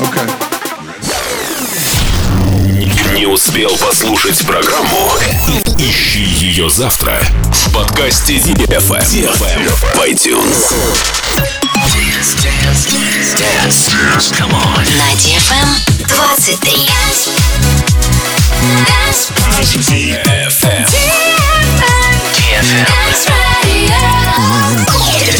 Okay. Не успел послушать программу? Ищи ее завтра в подкасте DFM, DFM в iTunes. Dance, dance, dance, dance. Come on. На DFM 23. DFM. DFM. DFM. DFM.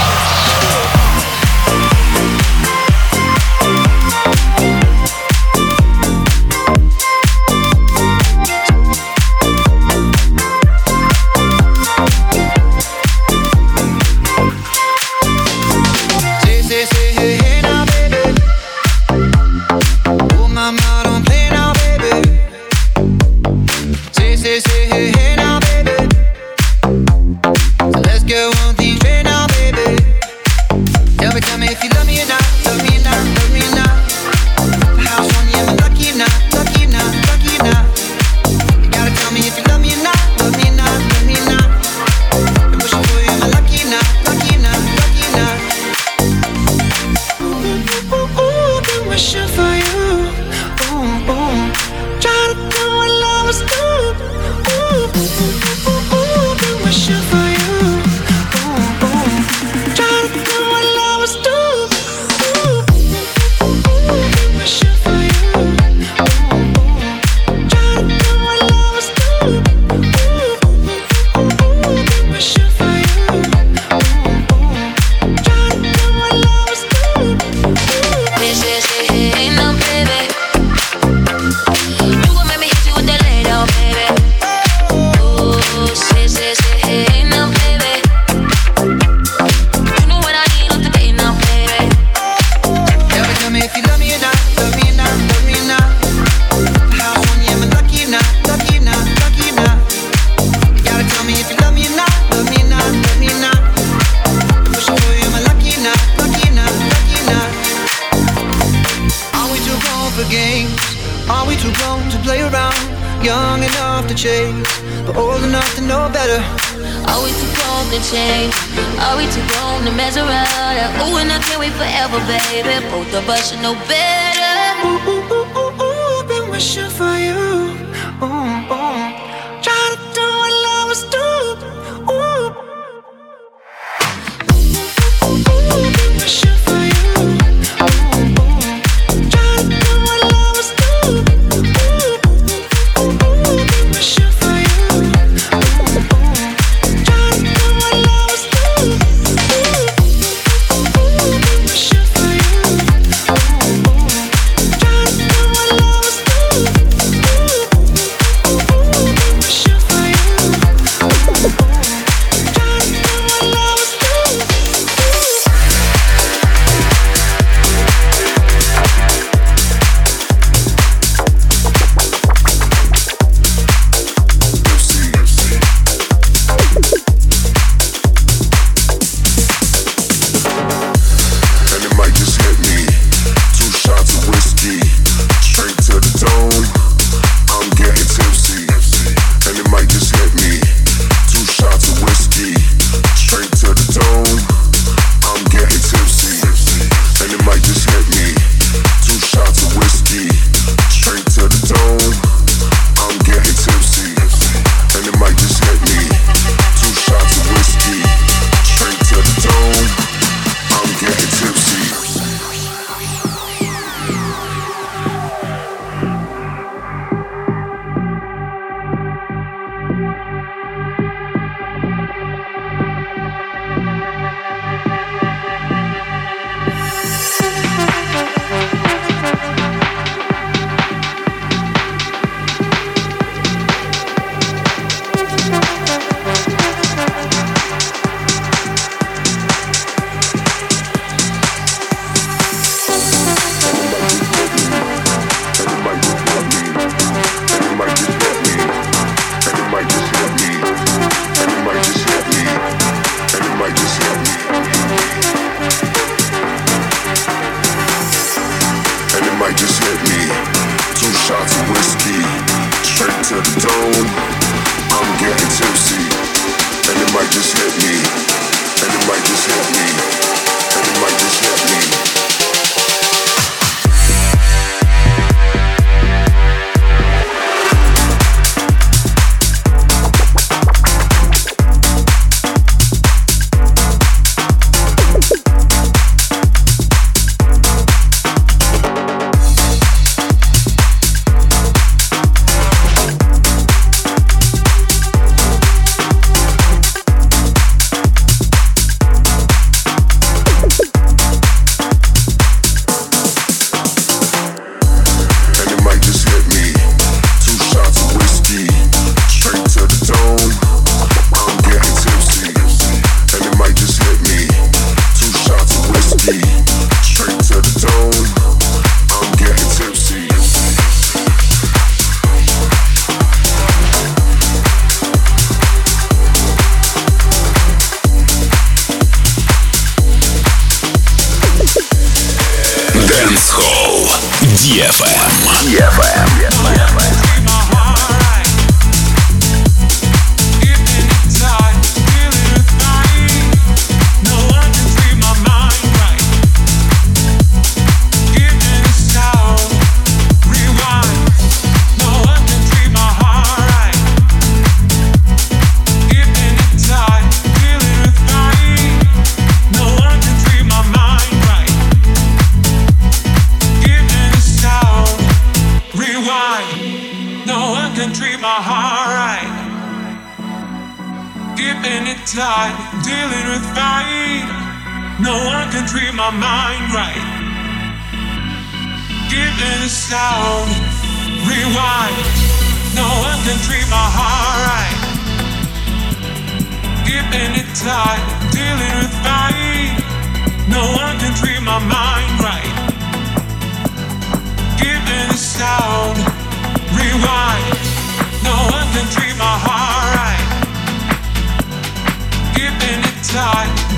Sound, rewind. No one can treat my heart right. Giving it tight, dealing with fire. No one can treat my mind right. Giving a sound, rewind. No one can treat my heart right keeping it tight,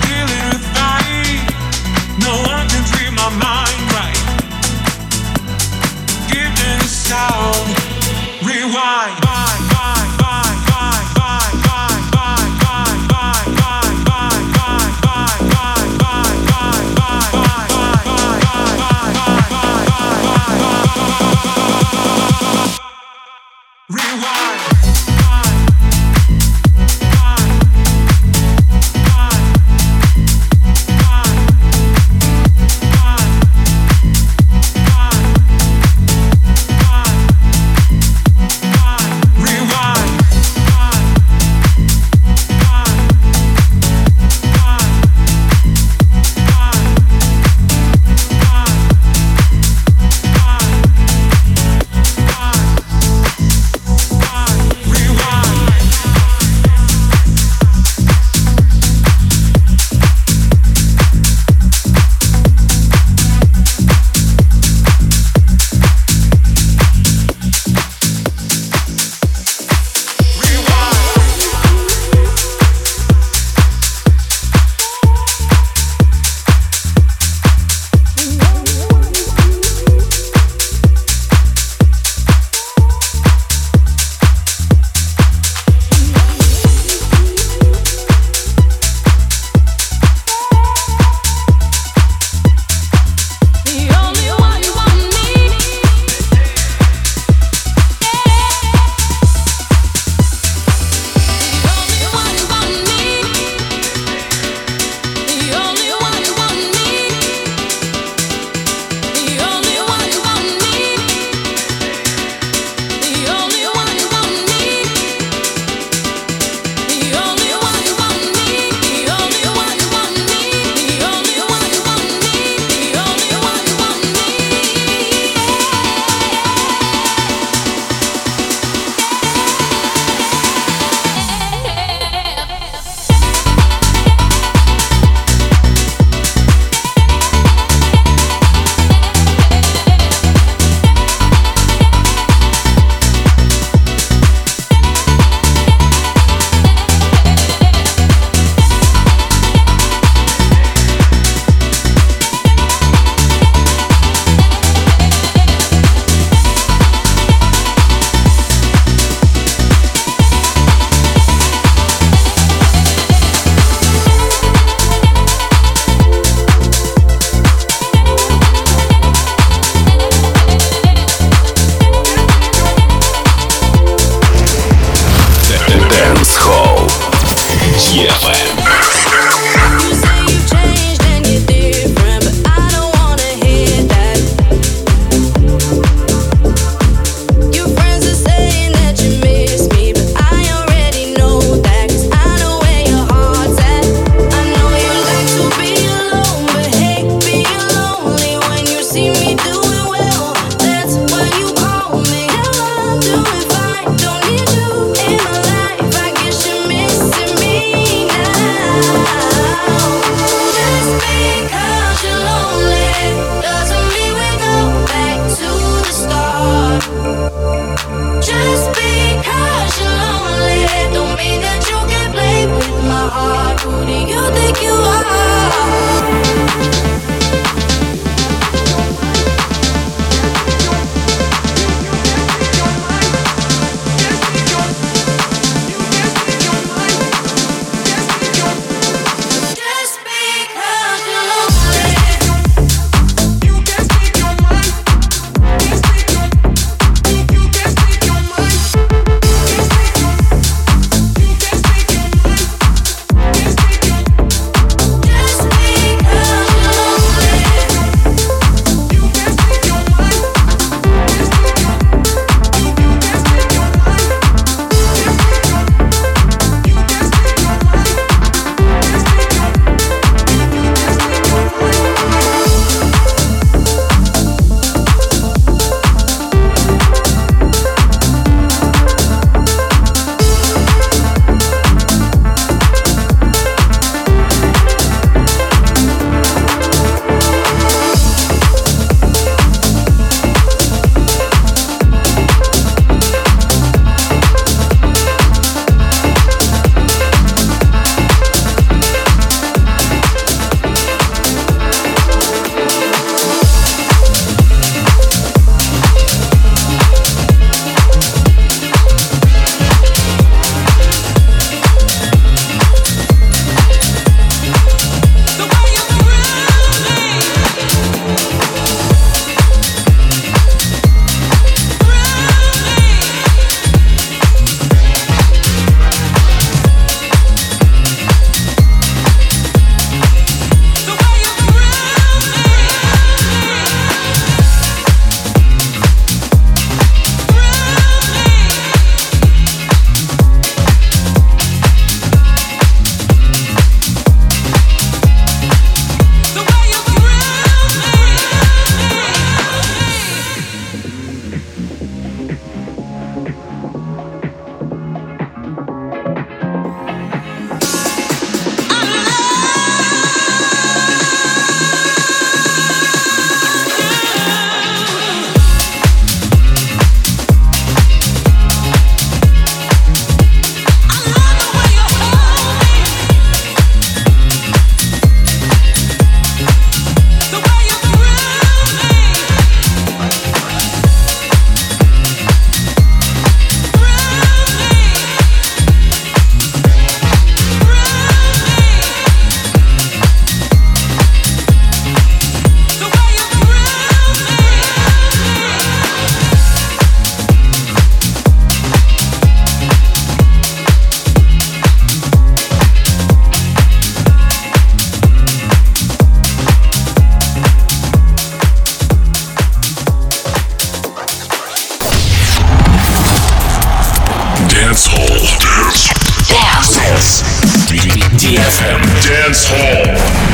DFM Dance Hall.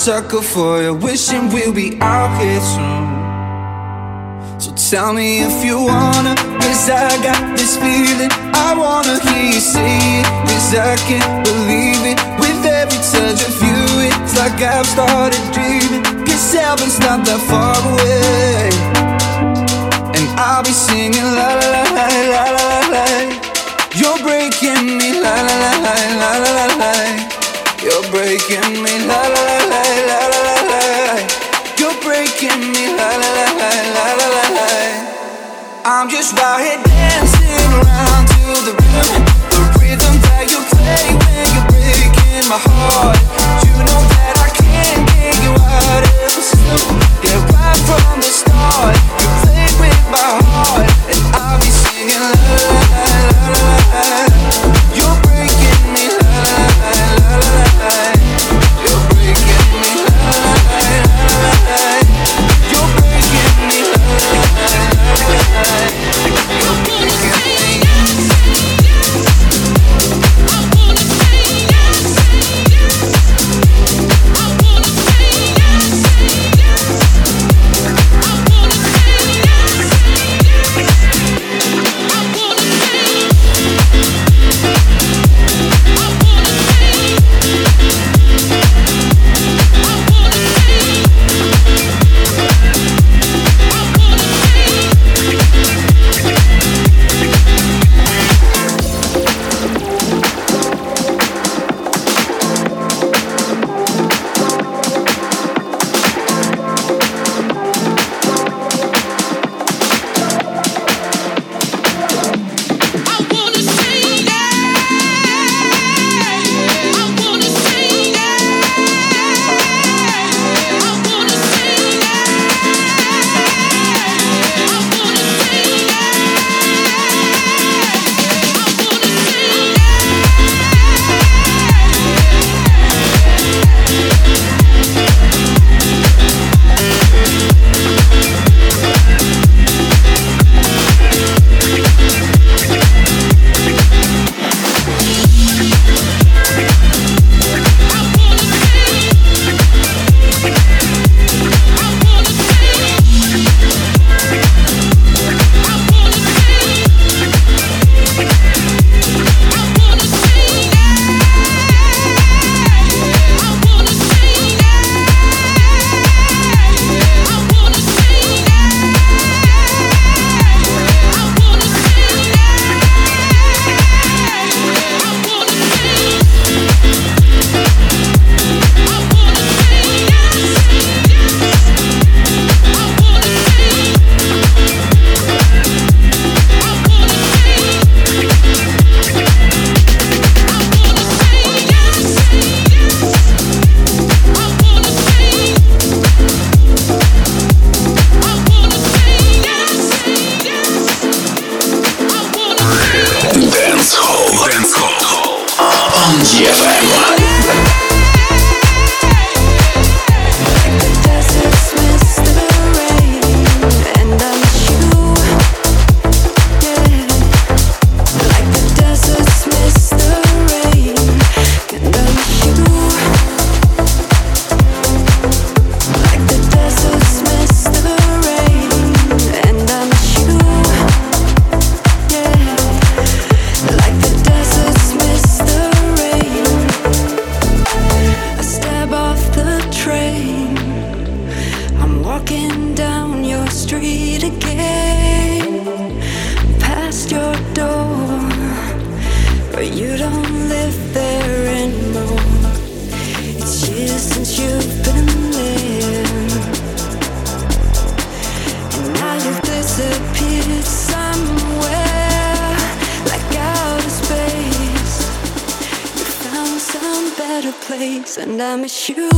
sucker for you, wishing we'll be out here soon. So tell me if you wanna, cause I got this feeling. I wanna hear you say it, cause I can't believe it. With every touch of you, it's like I've started dreaming. Cause heaven's not that far away. And I'll be singing la la I'm just out here dancing around to the rhythm, the rhythm that you play when you're breaking my heart. You know that I can't get you out of the slump. Yeah, right from the start. walking down your street again, past your door, but you don't live there anymore. It's years since you've been there, and now you've disappeared somewhere like outer space. You found some better place, and I miss you.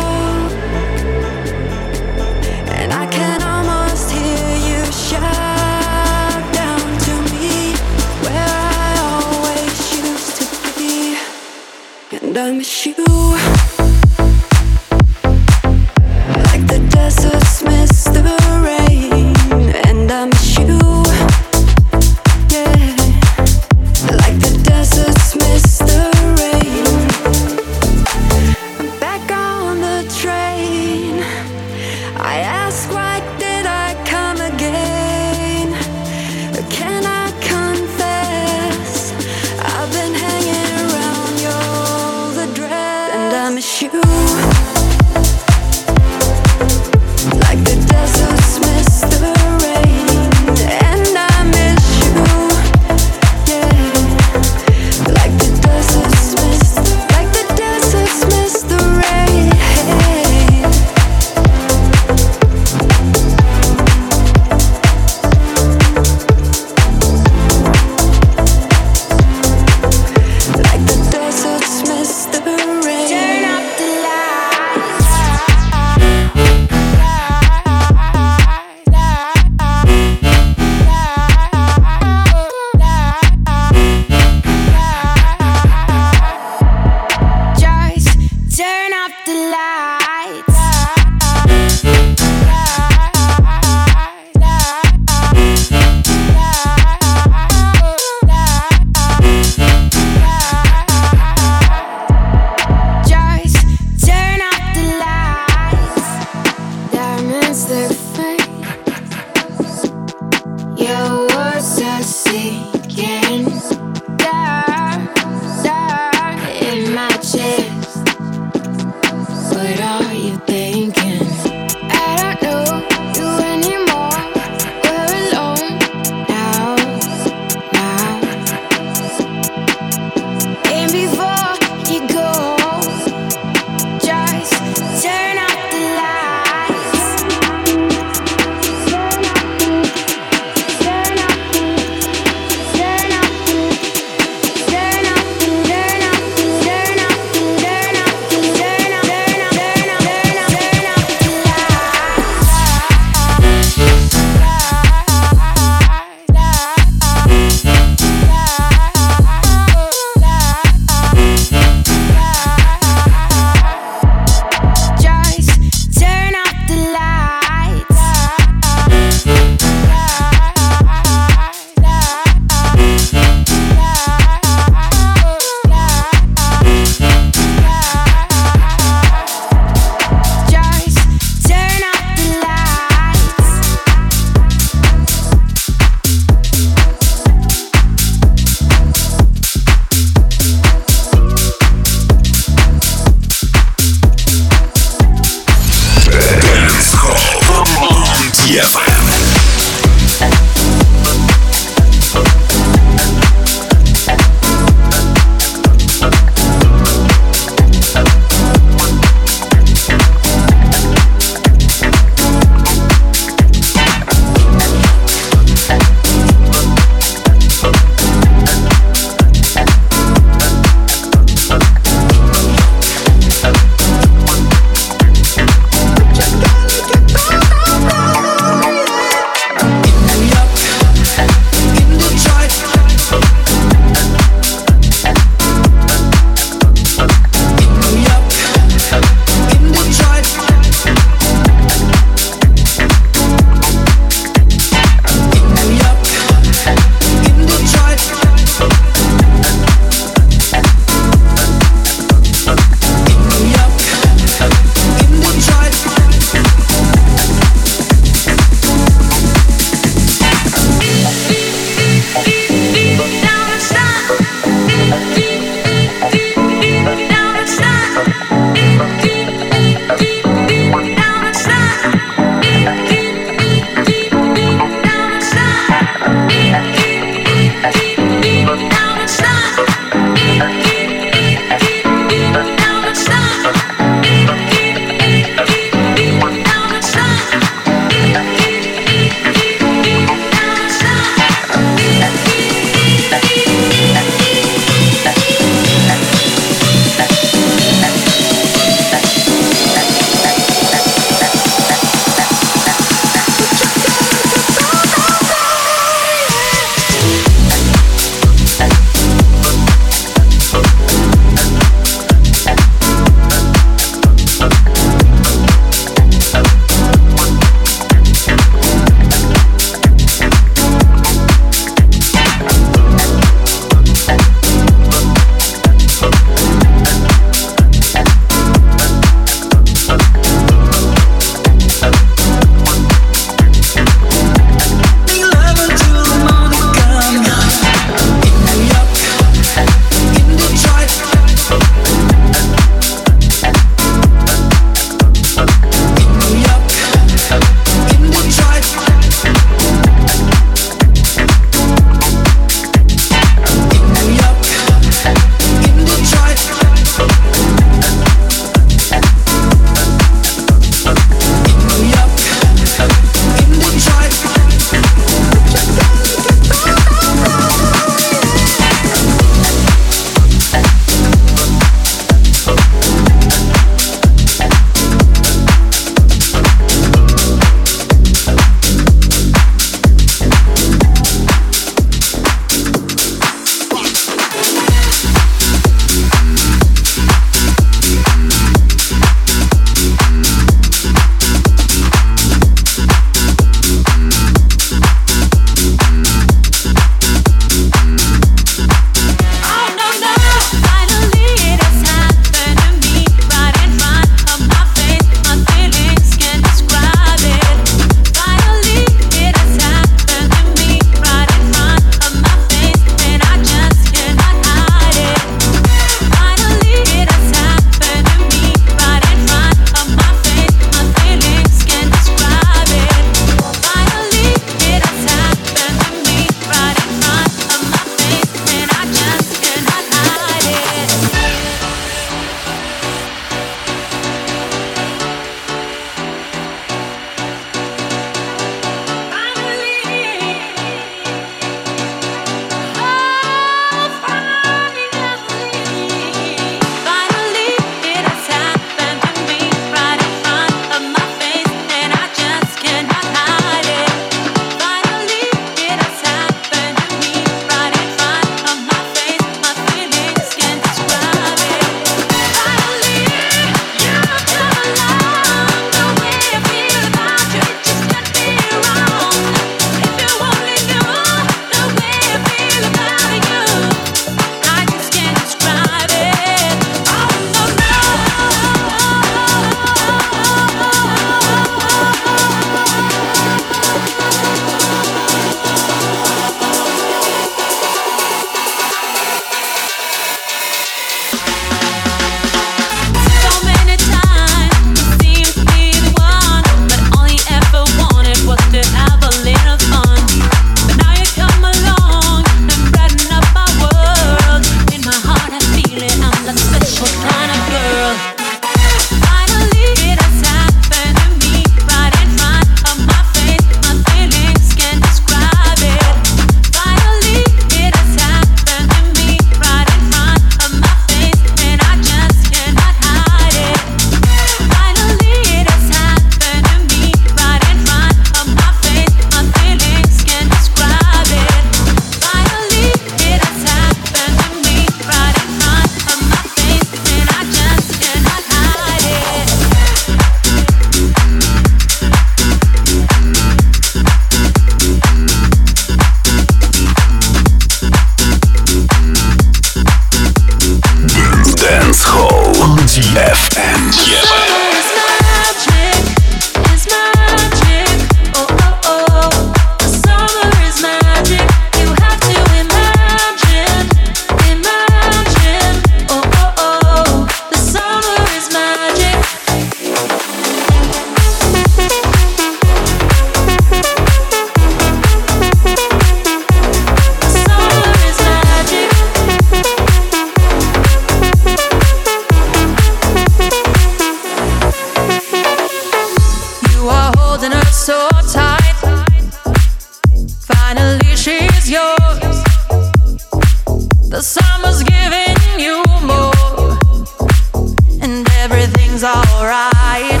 alright.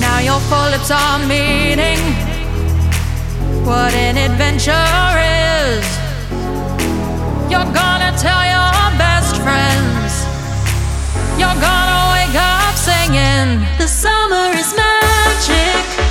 Now your full lips are meeting. What an adventure is. You're gonna tell your best friends. You're gonna wake up singing. The summer is magic.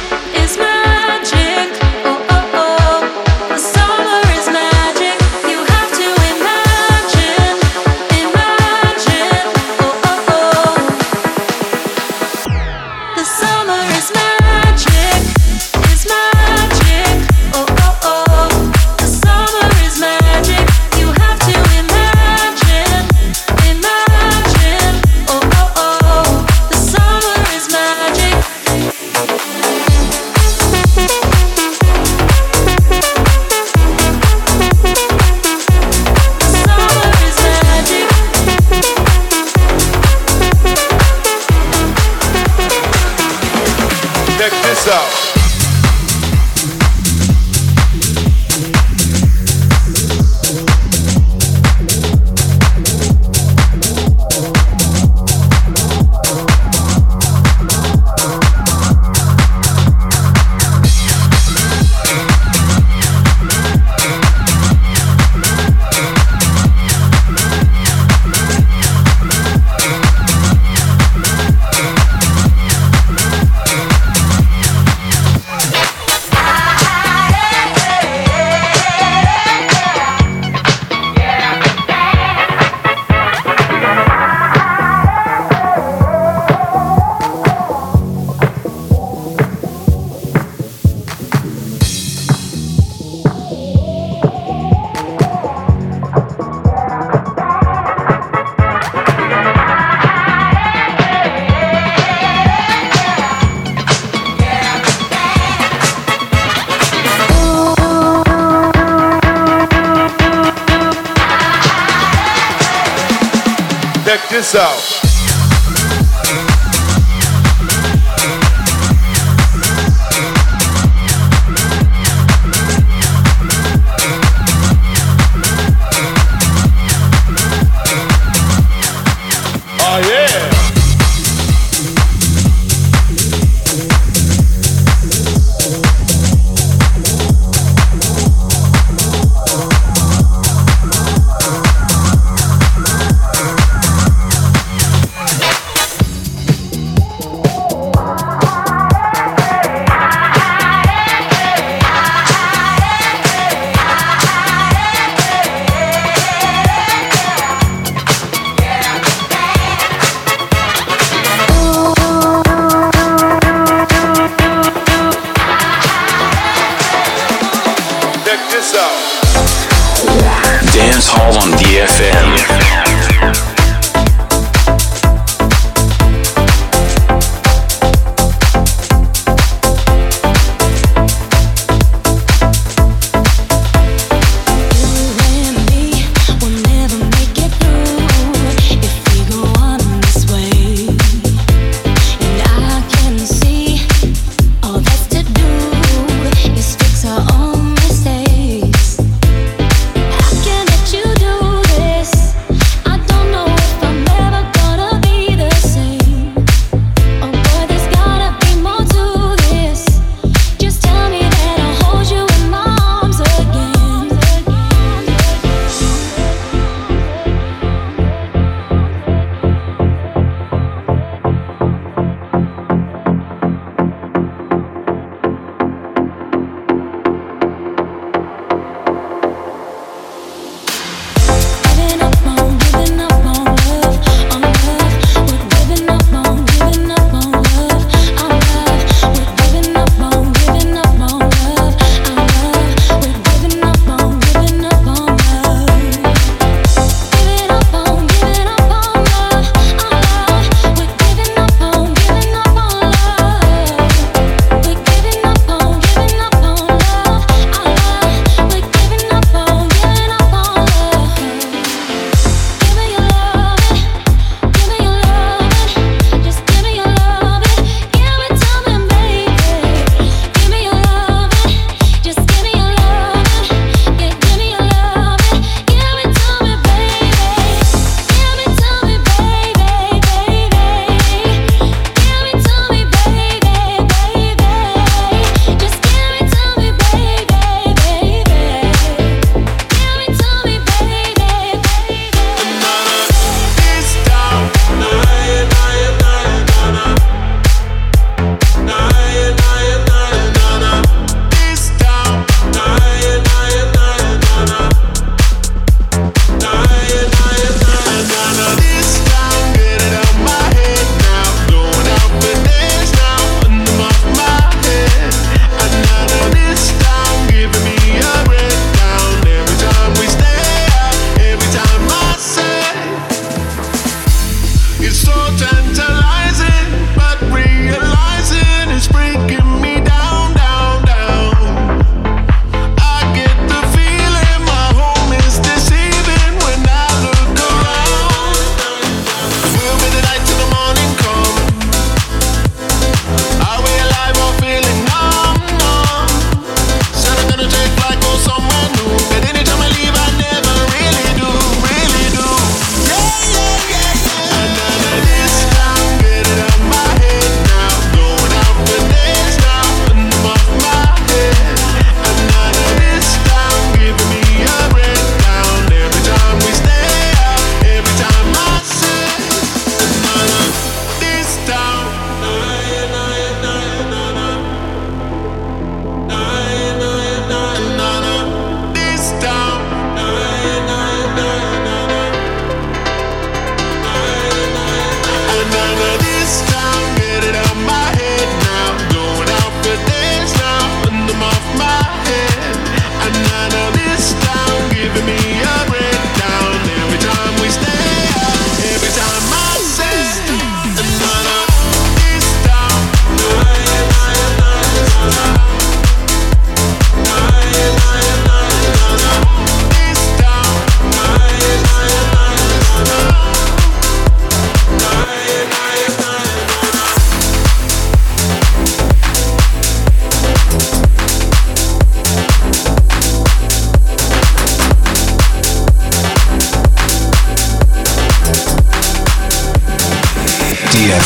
So.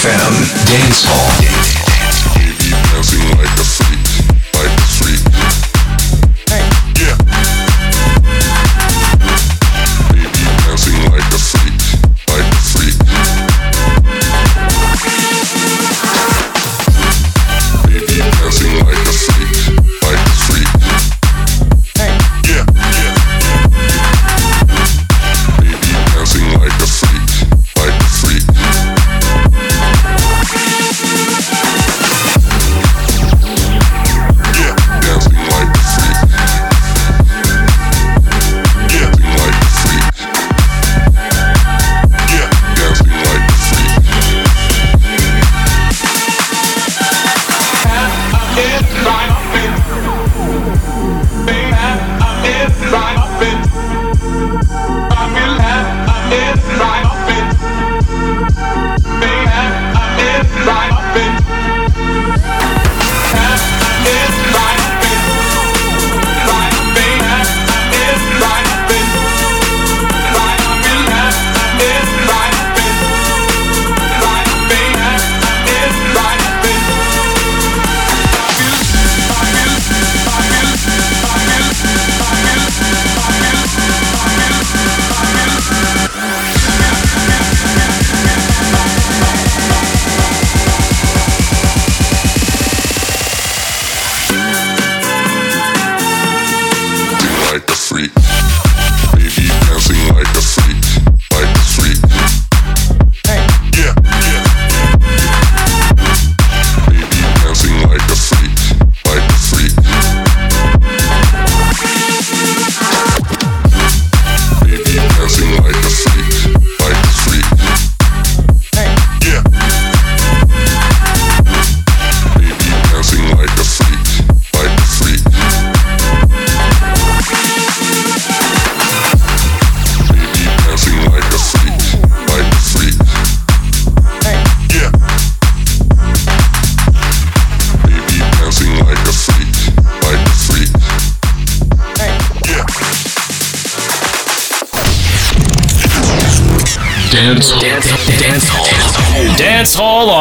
FM Dance Hall.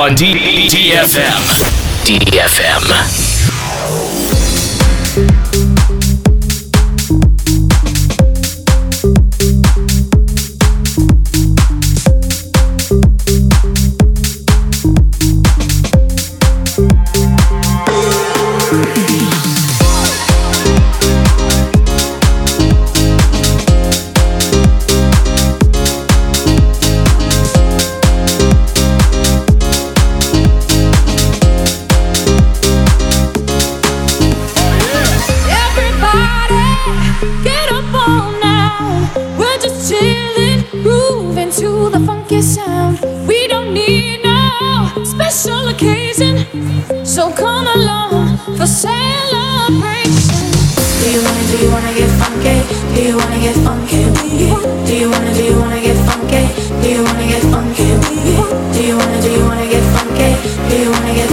on DDFM, DDFM. you wanna, do you wanna get funky? Do you wanna get